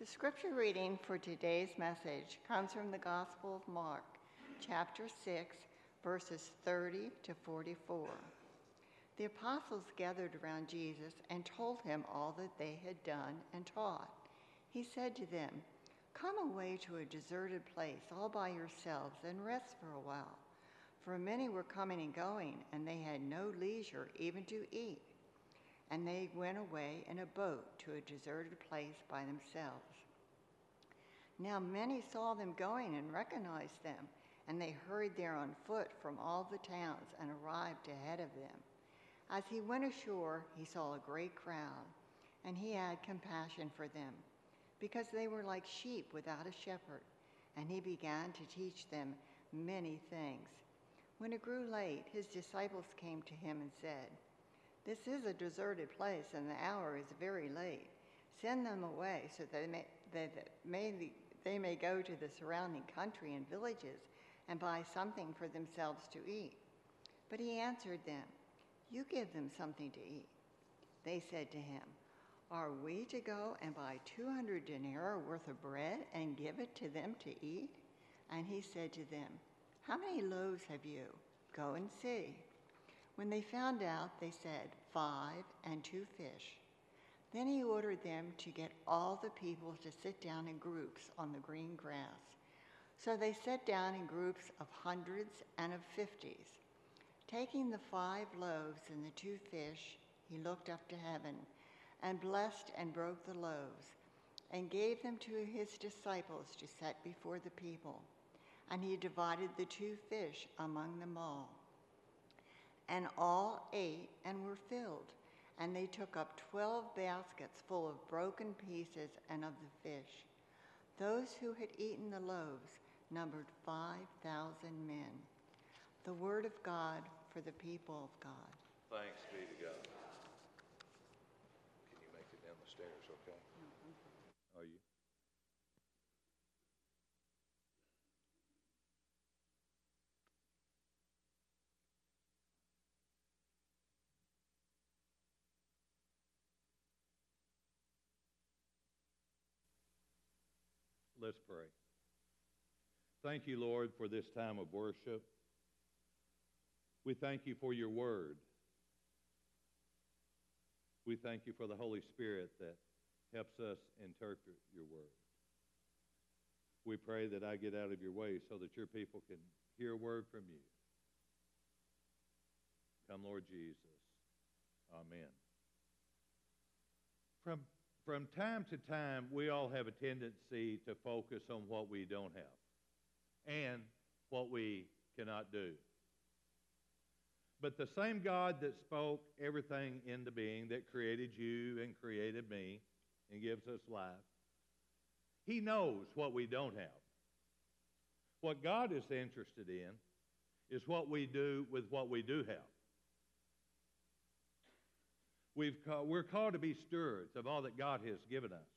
The scripture reading for today's message comes from the Gospel of Mark, chapter 6, verses 30 to 44. The apostles gathered around Jesus and told him all that they had done and taught. He said to them, Come away to a deserted place all by yourselves and rest for a while. For many were coming and going, and they had no leisure even to eat. And they went away in a boat to a deserted place by themselves. Now many saw them going and recognized them, and they hurried there on foot from all the towns and arrived ahead of them. As he went ashore, he saw a great crowd, and he had compassion for them, because they were like sheep without a shepherd, and he began to teach them many things. When it grew late, his disciples came to him and said, This is a deserted place, and the hour is very late. Send them away so that they may, they, may, they may go to the surrounding country and villages and buy something for themselves to eat. But he answered them, you give them something to eat. They said to him, Are we to go and buy 200 denarii worth of bread and give it to them to eat? And he said to them, How many loaves have you? Go and see. When they found out, they said, Five and two fish. Then he ordered them to get all the people to sit down in groups on the green grass. So they sat down in groups of hundreds and of fifties. Taking the five loaves and the two fish, he looked up to heaven and blessed and broke the loaves and gave them to his disciples to set before the people. And he divided the two fish among them all. And all ate and were filled. And they took up twelve baskets full of broken pieces and of the fish. Those who had eaten the loaves numbered 5,000 men. The word of God for the people of God. Thanks be to God. Can you make it down the stairs, okay? Are you? Let's pray. Thank you, Lord, for this time of worship. We thank you for your word. We thank you for the Holy Spirit that helps us interpret your word. We pray that I get out of your way so that your people can hear a word from you. Come, Lord Jesus. Amen. From, from time to time, we all have a tendency to focus on what we don't have and what we cannot do. But the same God that spoke everything into being, that created you and created me and gives us life, He knows what we don't have. What God is interested in is what we do with what we do have. We've call, we're called to be stewards of all that God has given us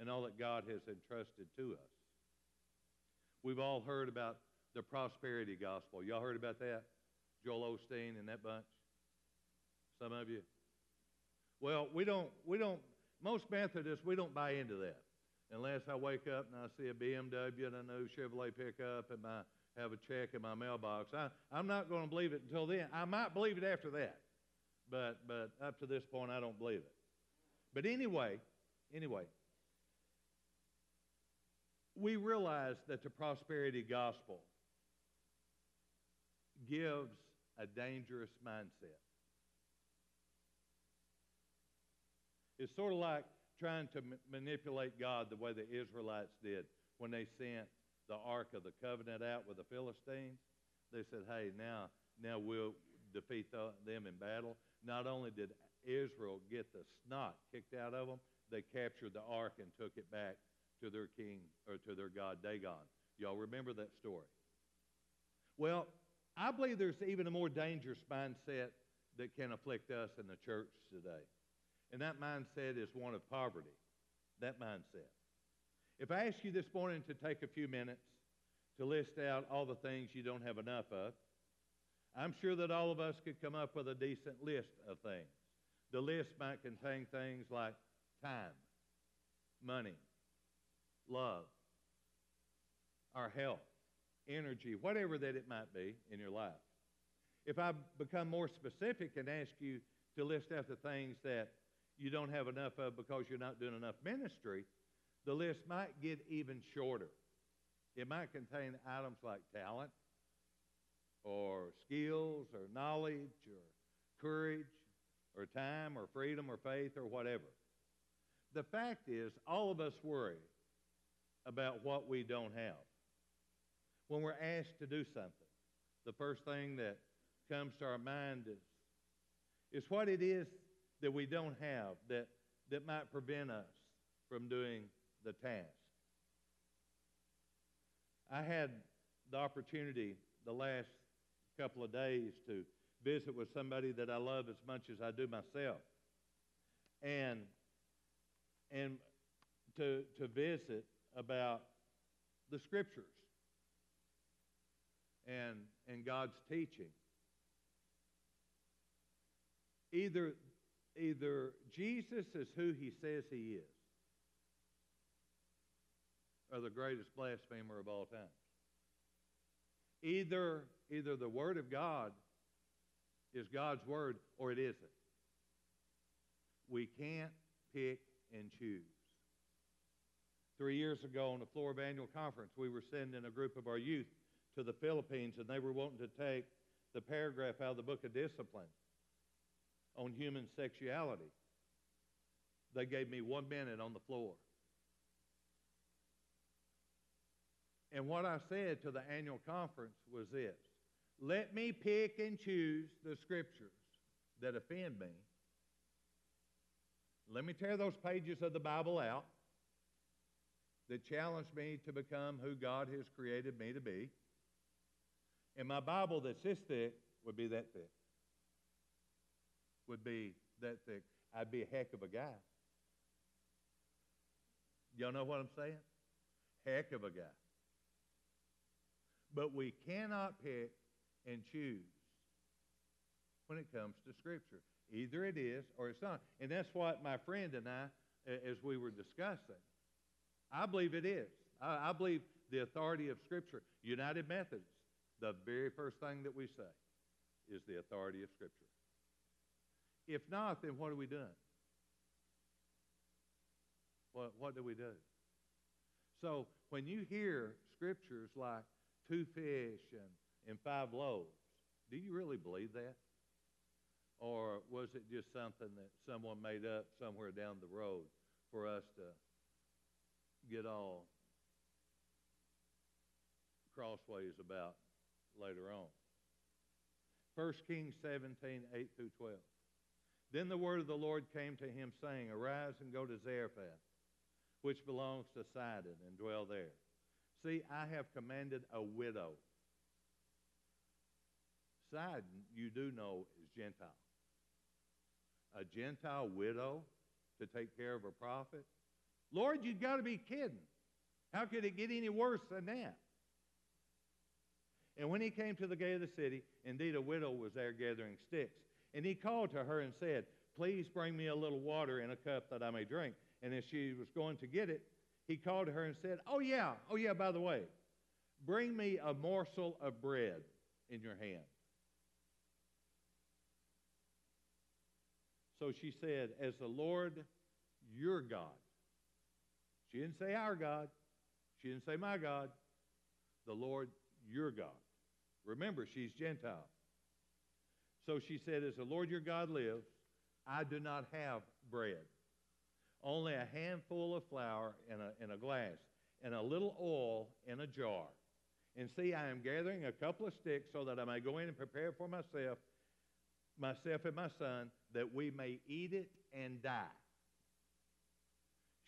and all that God has entrusted to us. We've all heard about the prosperity gospel. Y'all heard about that? Joel Osteen and that bunch? Some of you? Well, we don't, we don't, most Methodists, we don't buy into that. Unless I wake up and I see a BMW and a new Chevrolet pickup and I have a check in my mailbox. I, I'm not going to believe it until then. I might believe it after that. But, but up to this point, I don't believe it. But anyway, anyway, we realize that the prosperity gospel gives a dangerous mindset. It's sort of like trying to manipulate God the way the Israelites did when they sent the Ark of the Covenant out with the Philistines. They said, hey, now, now we'll defeat the, them in battle. Not only did Israel get the snot kicked out of them, they captured the ark and took it back to their king or to their god Dagon. Y'all remember that story? Well, I believe there's even a more dangerous mindset that can afflict us in the church today. And that mindset is one of poverty. That mindset. If I ask you this morning to take a few minutes to list out all the things you don't have enough of, I'm sure that all of us could come up with a decent list of things. The list might contain things like time, money, love, our health, energy, whatever that it might be in your life. If I become more specific and ask you to list out the things that you don't have enough of because you're not doing enough ministry, the list might get even shorter. It might contain items like talent, or skills, or knowledge, or courage, or time, or freedom, or faith, or whatever. The fact is, all of us worry about what we don't have. When we're asked to do something, the first thing that comes to our mind is, is what it is that we don't have that, that might prevent us from doing the task. I had the opportunity the last couple of days to visit with somebody that I love as much as I do myself. And and to to visit about the scriptures and and God's teaching. Either either Jesus is who he says he is or the greatest blasphemer of all time. Either, either the Word of God is God's Word or it isn't. We can't pick and choose. Three years ago, on the floor of annual conference, we were sending a group of our youth to the Philippines, and they were wanting to take the paragraph out of the book of discipline on human sexuality. They gave me one minute on the floor. And what I said to the annual conference was this let me pick and choose the scriptures that offend me. Let me tear those pages of the Bible out that challenge me to become who God has created me to be. And my Bible that's this thick would be that thick. Would be that thick. I'd be a heck of a guy. Y'all know what I'm saying? Heck of a guy. But we cannot pick and choose when it comes to Scripture. Either it is or it's not. And that's what my friend and I, as we were discussing, I believe it is. I, I believe the authority of Scripture. United Methodists, the very first thing that we say is the authority of Scripture. If not, then what are we doing? What, what do we do? So when you hear scriptures like two fish and, and five loaves. Do you really believe that? Or was it just something that someone made up somewhere down the road for us to get all crossways about later on? 1 Kings 17, 8 through 12. Then the word of the Lord came to him, saying, Arise and go to Zarephath, which belongs to Sidon, and dwell there. See, I have commanded a widow. Sidon, you do know, is Gentile. A Gentile widow to take care of a prophet? Lord, you've got to be kidding. How could it get any worse than that? And when he came to the gate of the city, indeed a widow was there gathering sticks. And he called to her and said, Please bring me a little water in a cup that I may drink. And as she was going to get it, he called to her and said, Oh, yeah, oh, yeah, by the way, bring me a morsel of bread in your hand. So she said, As the Lord your God. She didn't say our God. She didn't say my God. The Lord your God. Remember, she's Gentile. So she said, As the Lord your God lives, I do not have bread only a handful of flour in a, in a glass and a little oil in a jar. And see, I am gathering a couple of sticks so that I may go in and prepare for myself, myself and my son, that we may eat it and die.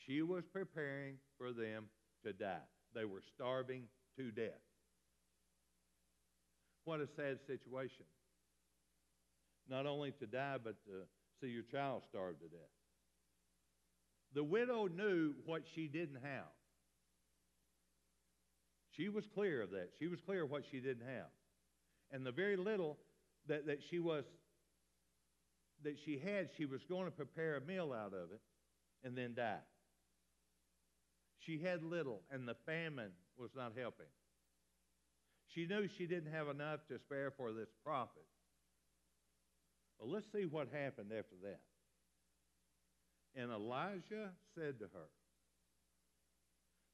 She was preparing for them to die. They were starving to death. What a sad situation. Not only to die, but to see your child starve to death. The widow knew what she didn't have. She was clear of that. She was clear of what she didn't have. And the very little that, that she was that she had, she was going to prepare a meal out of it and then die. She had little, and the famine was not helping. She knew she didn't have enough to spare for this prophet. Well, let's see what happened after that. And Elijah said to her,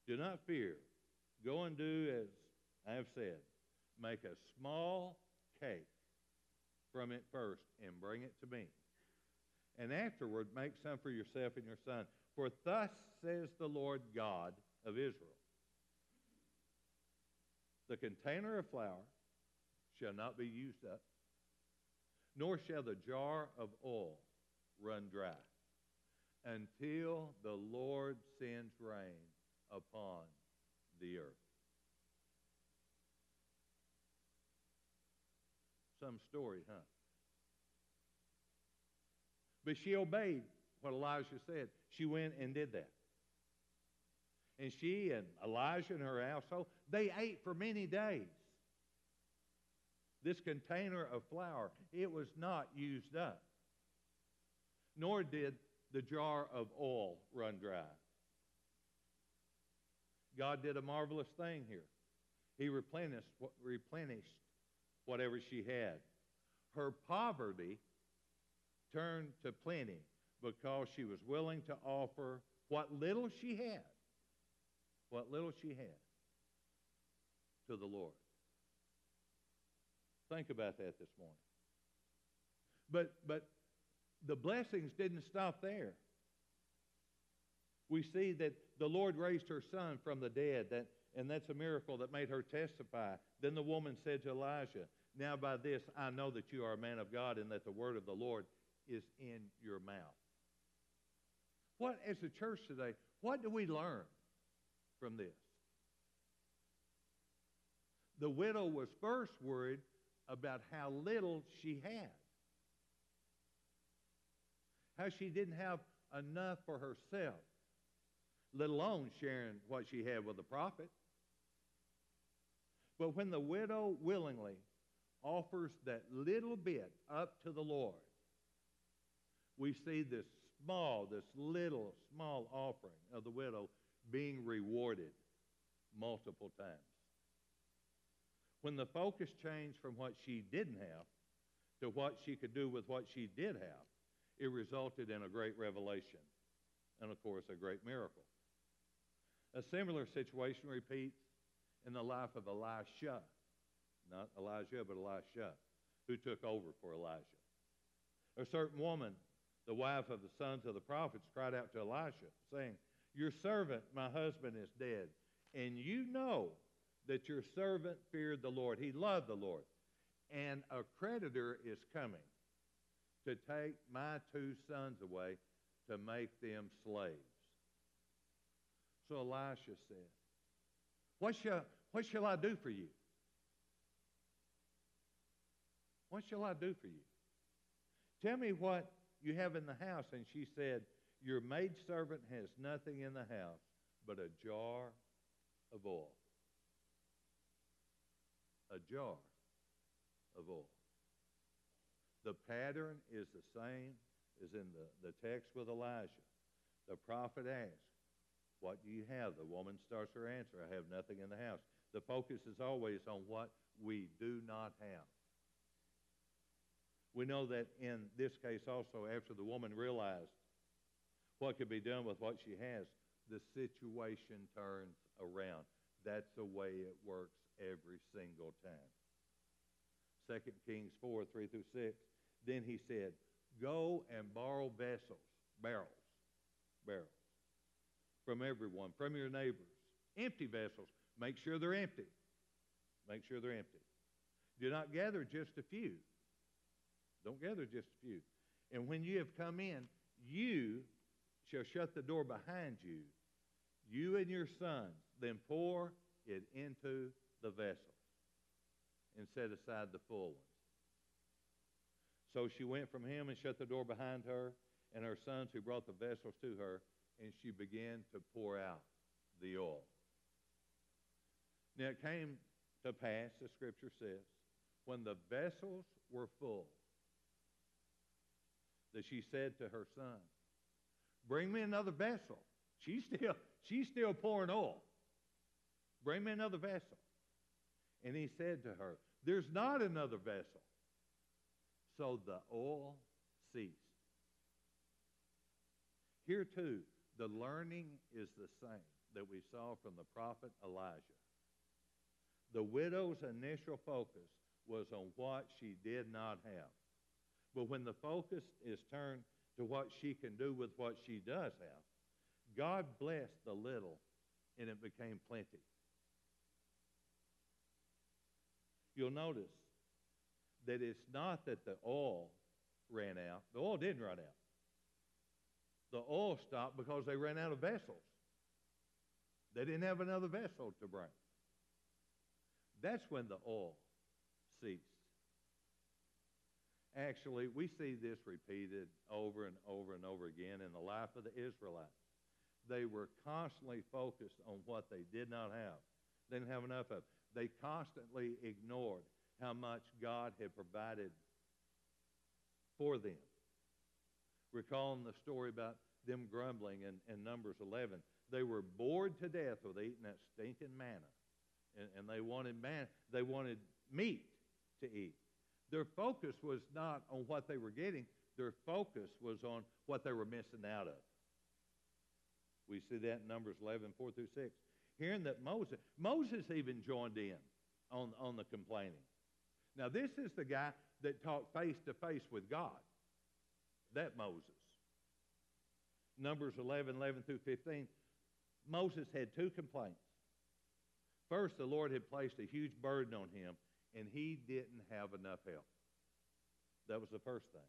Do not fear. Go and do as I have said. Make a small cake from it first and bring it to me. And afterward, make some for yourself and your son. For thus says the Lord God of Israel The container of flour shall not be used up, nor shall the jar of oil run dry until the Lord sends rain upon the earth. Some story, huh? But she obeyed what Elijah said. She went and did that. And she and Elijah and her household, they ate for many days. This container of flour, it was not used up. Nor did the jar of oil run dry. God did a marvelous thing here. He replenished, replenished whatever she had. Her poverty turned to plenty because she was willing to offer what little she had, what little she had, to the Lord. Think about that this morning. But, but the blessings didn't stop there. We see that the Lord raised her son from the dead, that, and that's a miracle that made her testify. Then the woman said to Elijah, Now by this I know that you are a man of God and that the word of the Lord is in your mouth. What, as a church today, what do we learn from this? The widow was first worried about how little she had how she didn't have enough for herself, let alone sharing what she had with the prophet. But when the widow willingly offers that little bit up to the Lord, we see this small, this little, small offering of the widow being rewarded multiple times. When the focus changed from what she didn't have to what she could do with what she did have, it resulted in a great revelation and, of course, a great miracle. A similar situation repeats in the life of Elisha, not Elijah, but Elisha, who took over for Elijah. A certain woman, the wife of the sons of the prophets, cried out to Elisha, saying, Your servant, my husband, is dead, and you know that your servant feared the Lord. He loved the Lord. And a creditor is coming to take my two sons away to make them slaves. So Elisha said, what shall, what shall I do for you? What shall I do for you? Tell me what you have in the house. And she said, Your maidservant has nothing in the house but a jar of oil. A jar of oil. The pattern is the same as in the, the text with Elijah. The prophet asks, What do you have? The woman starts her answer, I have nothing in the house. The focus is always on what we do not have. We know that in this case also, after the woman realized what could be done with what she has, the situation turns around. That's the way it works every single time. 2 Kings 4, 3 through 6. Then he said, Go and borrow vessels, barrels, barrels, from everyone, from your neighbors. Empty vessels. Make sure they're empty. Make sure they're empty. Do not gather just a few. Don't gather just a few. And when you have come in, you shall shut the door behind you, you and your sons, then pour it into the vessels and set aside the full ones. So she went from him and shut the door behind her and her sons who brought the vessels to her, and she began to pour out the oil. Now it came to pass, the scripture says, when the vessels were full, that she said to her son, Bring me another vessel. She's still, She's still pouring oil. Bring me another vessel. And he said to her, There's not another vessel. So the oil ceased. Here too, the learning is the same that we saw from the prophet Elijah. The widow's initial focus was on what she did not have. But when the focus is turned to what she can do with what she does have, God blessed the little and it became plenty. You'll notice that it's not that the oil ran out. The oil didn't run out. The oil stopped because they ran out of vessels. They didn't have another vessel to bring. That's when the oil ceased. Actually, we see this repeated over and over and over again in the life of the Israelites. They were constantly focused on what they did not have, they didn't have enough of. They constantly ignored how much God had provided for them. Recalling the story about them grumbling in, in Numbers 11. They were bored to death with eating that stinking manna. And, and they wanted man, they wanted meat to eat. Their focus was not on what they were getting, their focus was on what they were missing out of. We see that in Numbers 11, 4 through 6. Hearing that Moses, Moses even joined in on, on the complaining. Now, this is the guy that talked face to face with God. That Moses. Numbers 11, 11 through 15. Moses had two complaints. First, the Lord had placed a huge burden on him, and he didn't have enough help. That was the first thing.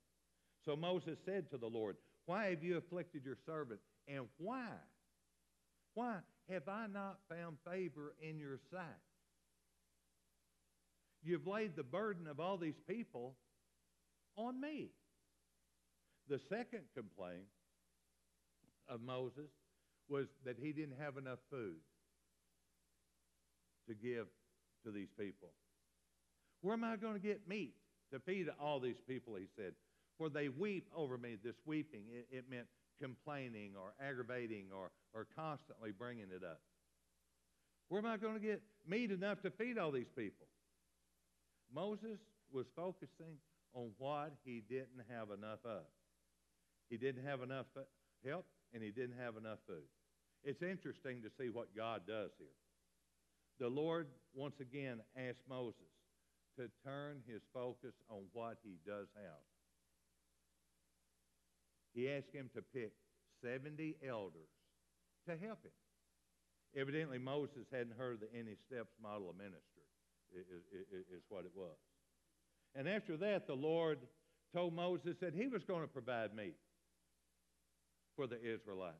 So Moses said to the Lord, Why have you afflicted your servant? And why? Why have I not found favor in your sight? You've laid the burden of all these people on me. The second complaint of Moses was that he didn't have enough food to give to these people. Where am I going to get meat to feed all these people? He said. For they weep over me. This weeping, it, it meant complaining or aggravating or, or constantly bringing it up. Where am I going to get meat enough to feed all these people? Moses was focusing on what he didn't have enough of. He didn't have enough help and he didn't have enough food. It's interesting to see what God does here. The Lord once again asked Moses to turn his focus on what he does have. He asked him to pick 70 elders to help him. Evidently, Moses hadn't heard the Any Steps model of ministry, is, is, is what it was. And after that, the Lord told Moses that he was going to provide meat for the Israelites.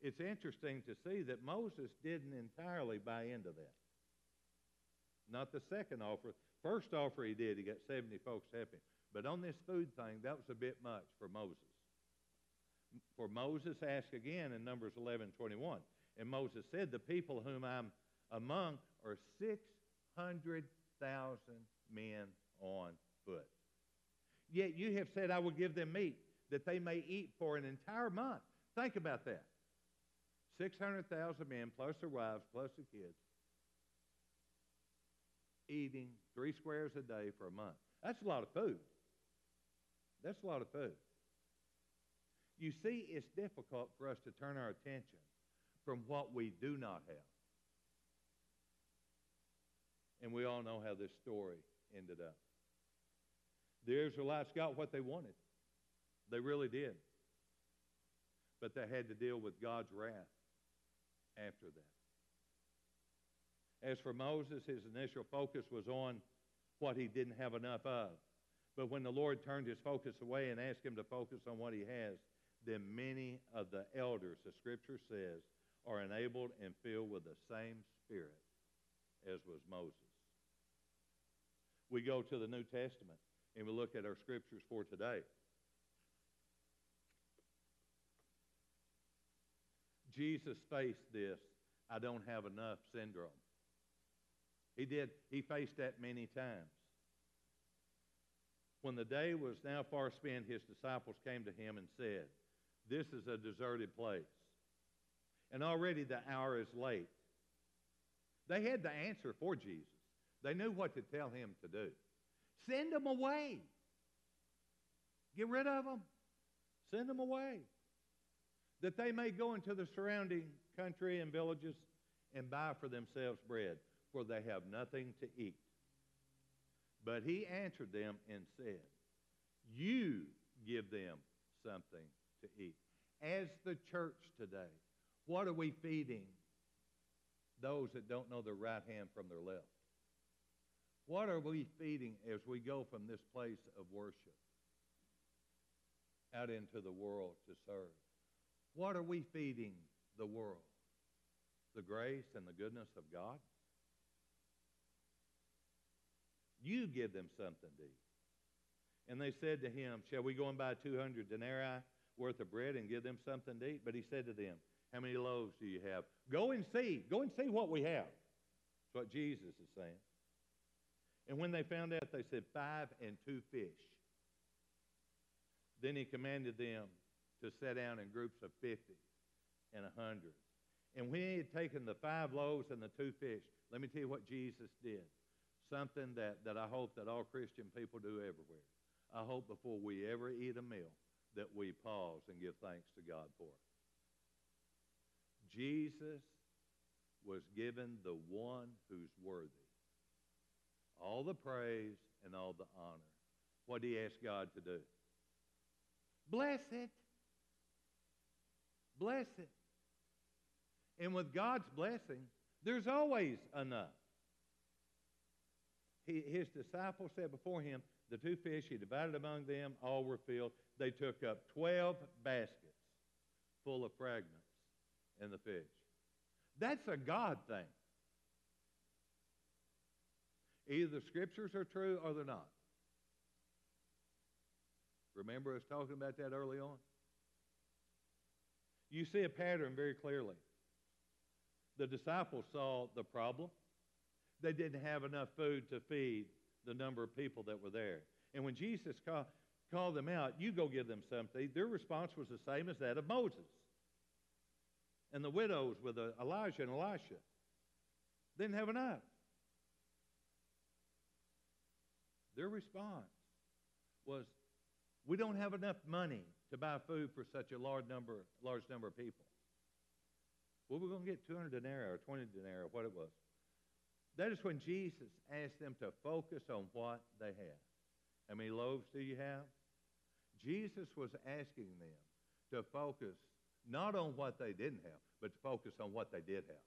It's interesting to see that Moses didn't entirely buy into that. Not the second offer. First offer he did, he got 70 folks him. But on this food thing, that was a bit much for Moses. For Moses asked again in Numbers 11 21. And Moses said, The people whom I'm among are 600,000 men on foot. Yet you have said, I will give them meat that they may eat for an entire month. Think about that. 600,000 men, plus their wives, plus the kids, eating three squares a day for a month. That's a lot of food. That's a lot of food. You see, it's difficult for us to turn our attention from what we do not have. And we all know how this story ended up. The Israelites got what they wanted. They really did. But they had to deal with God's wrath after that. As for Moses, his initial focus was on what he didn't have enough of. But when the Lord turned his focus away and asked him to focus on what he has, then many of the elders, the scripture says, are enabled and filled with the same spirit as was Moses. We go to the New Testament and we look at our scriptures for today. Jesus faced this I don't have enough syndrome. He did, he faced that many times. When the day was now far spent, his disciples came to him and said, This is a deserted place, and already the hour is late. They had the answer for Jesus. They knew what to tell him to do. Send them away. Get rid of them. Send them away. That they may go into the surrounding country and villages and buy for themselves bread, for they have nothing to eat. But he answered them and said, You give them something to eat. As the church today, what are we feeding those that don't know their right hand from their left? What are we feeding as we go from this place of worship out into the world to serve? What are we feeding the world? The grace and the goodness of God? You give them something to eat. And they said to him, Shall we go and buy 200 denarii worth of bread and give them something to eat? But he said to them, How many loaves do you have? Go and see. Go and see what we have. That's what Jesus is saying. And when they found out, they said, Five and two fish. Then he commanded them to sit down in groups of 50 and a 100. And when he had taken the five loaves and the two fish, let me tell you what Jesus did. Something that, that I hope that all Christian people do everywhere. I hope before we ever eat a meal that we pause and give thanks to God for it. Jesus was given the one who's worthy. All the praise and all the honor. What did he ask God to do? Bless it. Bless it. And with God's blessing, there's always enough. He, his disciples said before him, the two fish he divided among them, all were filled. They took up 12 baskets full of fragments in the fish. That's a God thing. Either the scriptures are true or they're not. Remember us talking about that early on? You see a pattern very clearly. The disciples saw the problem. They didn't have enough food to feed the number of people that were there. And when Jesus call, called them out, you go give them something, their response was the same as that of Moses and the widows with Elijah and Elisha. Didn't have enough. Their response was, we don't have enough money to buy food for such a large number, large number of people. Well, we're going to get 200 denarii or 20 denarii what it was. That is when Jesus asked them to focus on what they had. How many loaves do you have? Jesus was asking them to focus not on what they didn't have, but to focus on what they did have.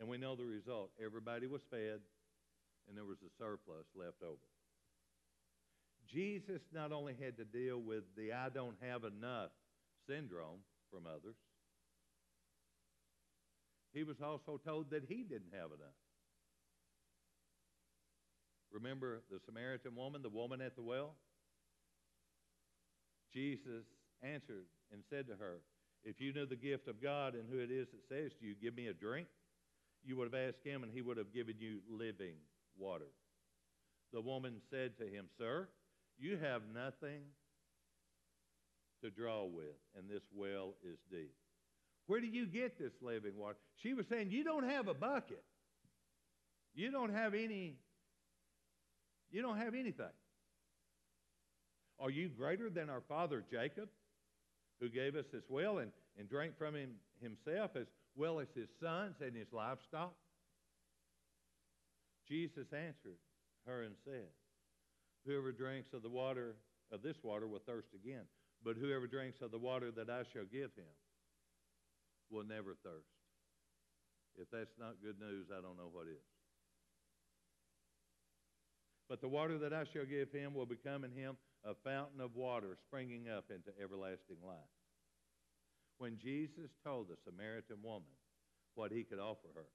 And we know the result. Everybody was fed, and there was a surplus left over. Jesus not only had to deal with the I don't have enough syndrome from others, he was also told that he didn't have enough. Remember the Samaritan woman, the woman at the well? Jesus answered and said to her, If you knew the gift of God and who it is that says to you, Give me a drink, you would have asked him and he would have given you living water. The woman said to him, Sir, you have nothing to draw with, and this well is deep. Where do you get this living water? She was saying, You don't have a bucket. You don't have any, you don't have anything. Are you greater than our father Jacob, who gave us this well and, and drank from him himself as well as his sons and his livestock? Jesus answered her and said, Whoever drinks of the water of this water will thirst again, but whoever drinks of the water that I shall give him will never thirst. If that's not good news, I don't know what is. But the water that I shall give him will become in him a fountain of water springing up into everlasting life. When Jesus told the Samaritan woman what he could offer her,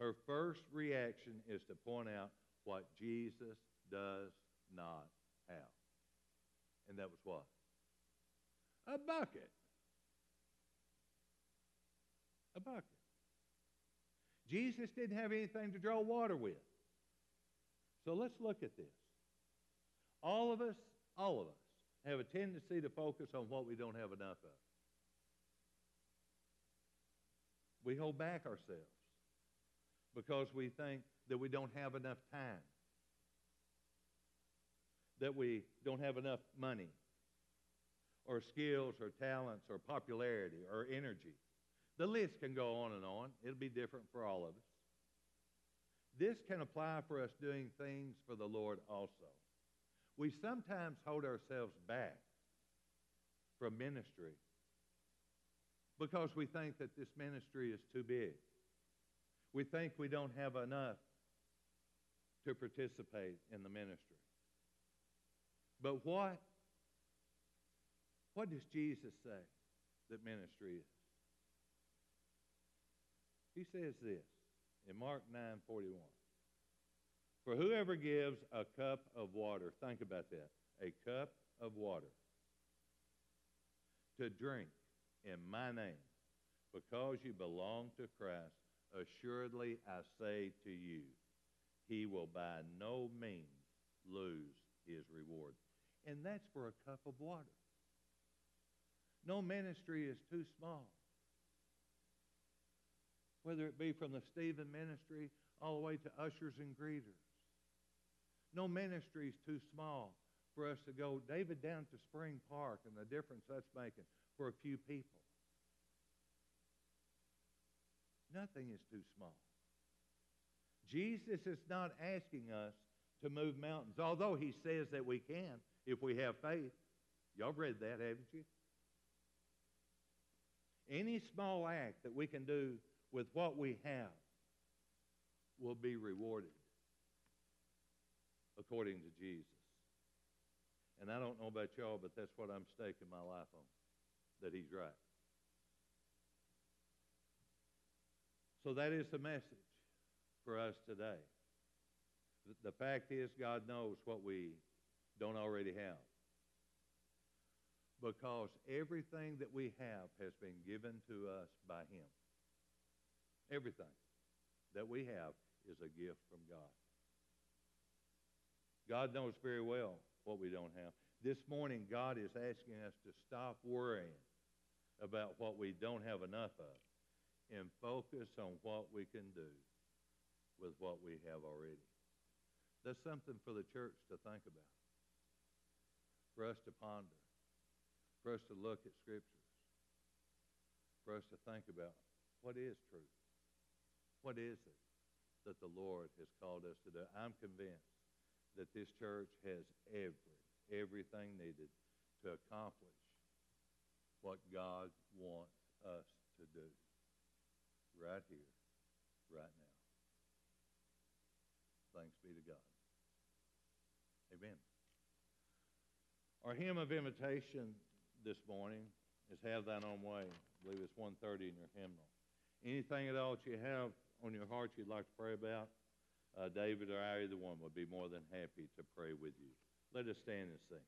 her first reaction is to point out what Jesus does not have. And that was what? A bucket. A bucket. Jesus didn't have anything to draw water with. So let's look at this. All of us, all of us, have a tendency to focus on what we don't have enough of. We hold back ourselves because we think that we don't have enough time, that we don't have enough money, or skills, or talents, or popularity, or energy. The list can go on and on. It'll be different for all of us. This can apply for us doing things for the Lord also. We sometimes hold ourselves back from ministry because we think that this ministry is too big. We think we don't have enough to participate in the ministry. But what what does Jesus say that ministry is? He says this in Mark 9:41. For whoever gives a cup of water, think about that, a cup of water to drink in my name, because you belong to Christ, assuredly I say to you, he will by no means lose his reward. And that's for a cup of water. No ministry is too small. Whether it be from the Stephen ministry all the way to ushers and greeters. No ministry is too small for us to go, David, down to Spring Park and the difference that's making for a few people. Nothing is too small. Jesus is not asking us to move mountains, although he says that we can if we have faith. Y'all read that, haven't you? Any small act that we can do with what we have will be rewarded according to Jesus. And I don't know about y'all, but that's what I'm staking my life on, that he's right. So that is the message for us today. The fact is, God knows what we don't already have. Because everything that we have has been given to us by Him. Everything that we have is a gift from God. God knows very well what we don't have. This morning, God is asking us to stop worrying about what we don't have enough of and focus on what we can do with what we have already. That's something for the church to think about, for us to ponder, for us to look at scriptures, for us to think about what is truth. What is it that the Lord has called us to do? I'm convinced that this church has every, everything needed to accomplish what God wants us to do right here, right now. Thanks be to God. Amen. Our hymn of invitation this morning is Have Thine Own Way. I believe it's 130 in your hymnal. Anything at all that you have on your heart you'd like to pray about, uh, David or I, either one, would be more than happy to pray with you. Let us stand and sing.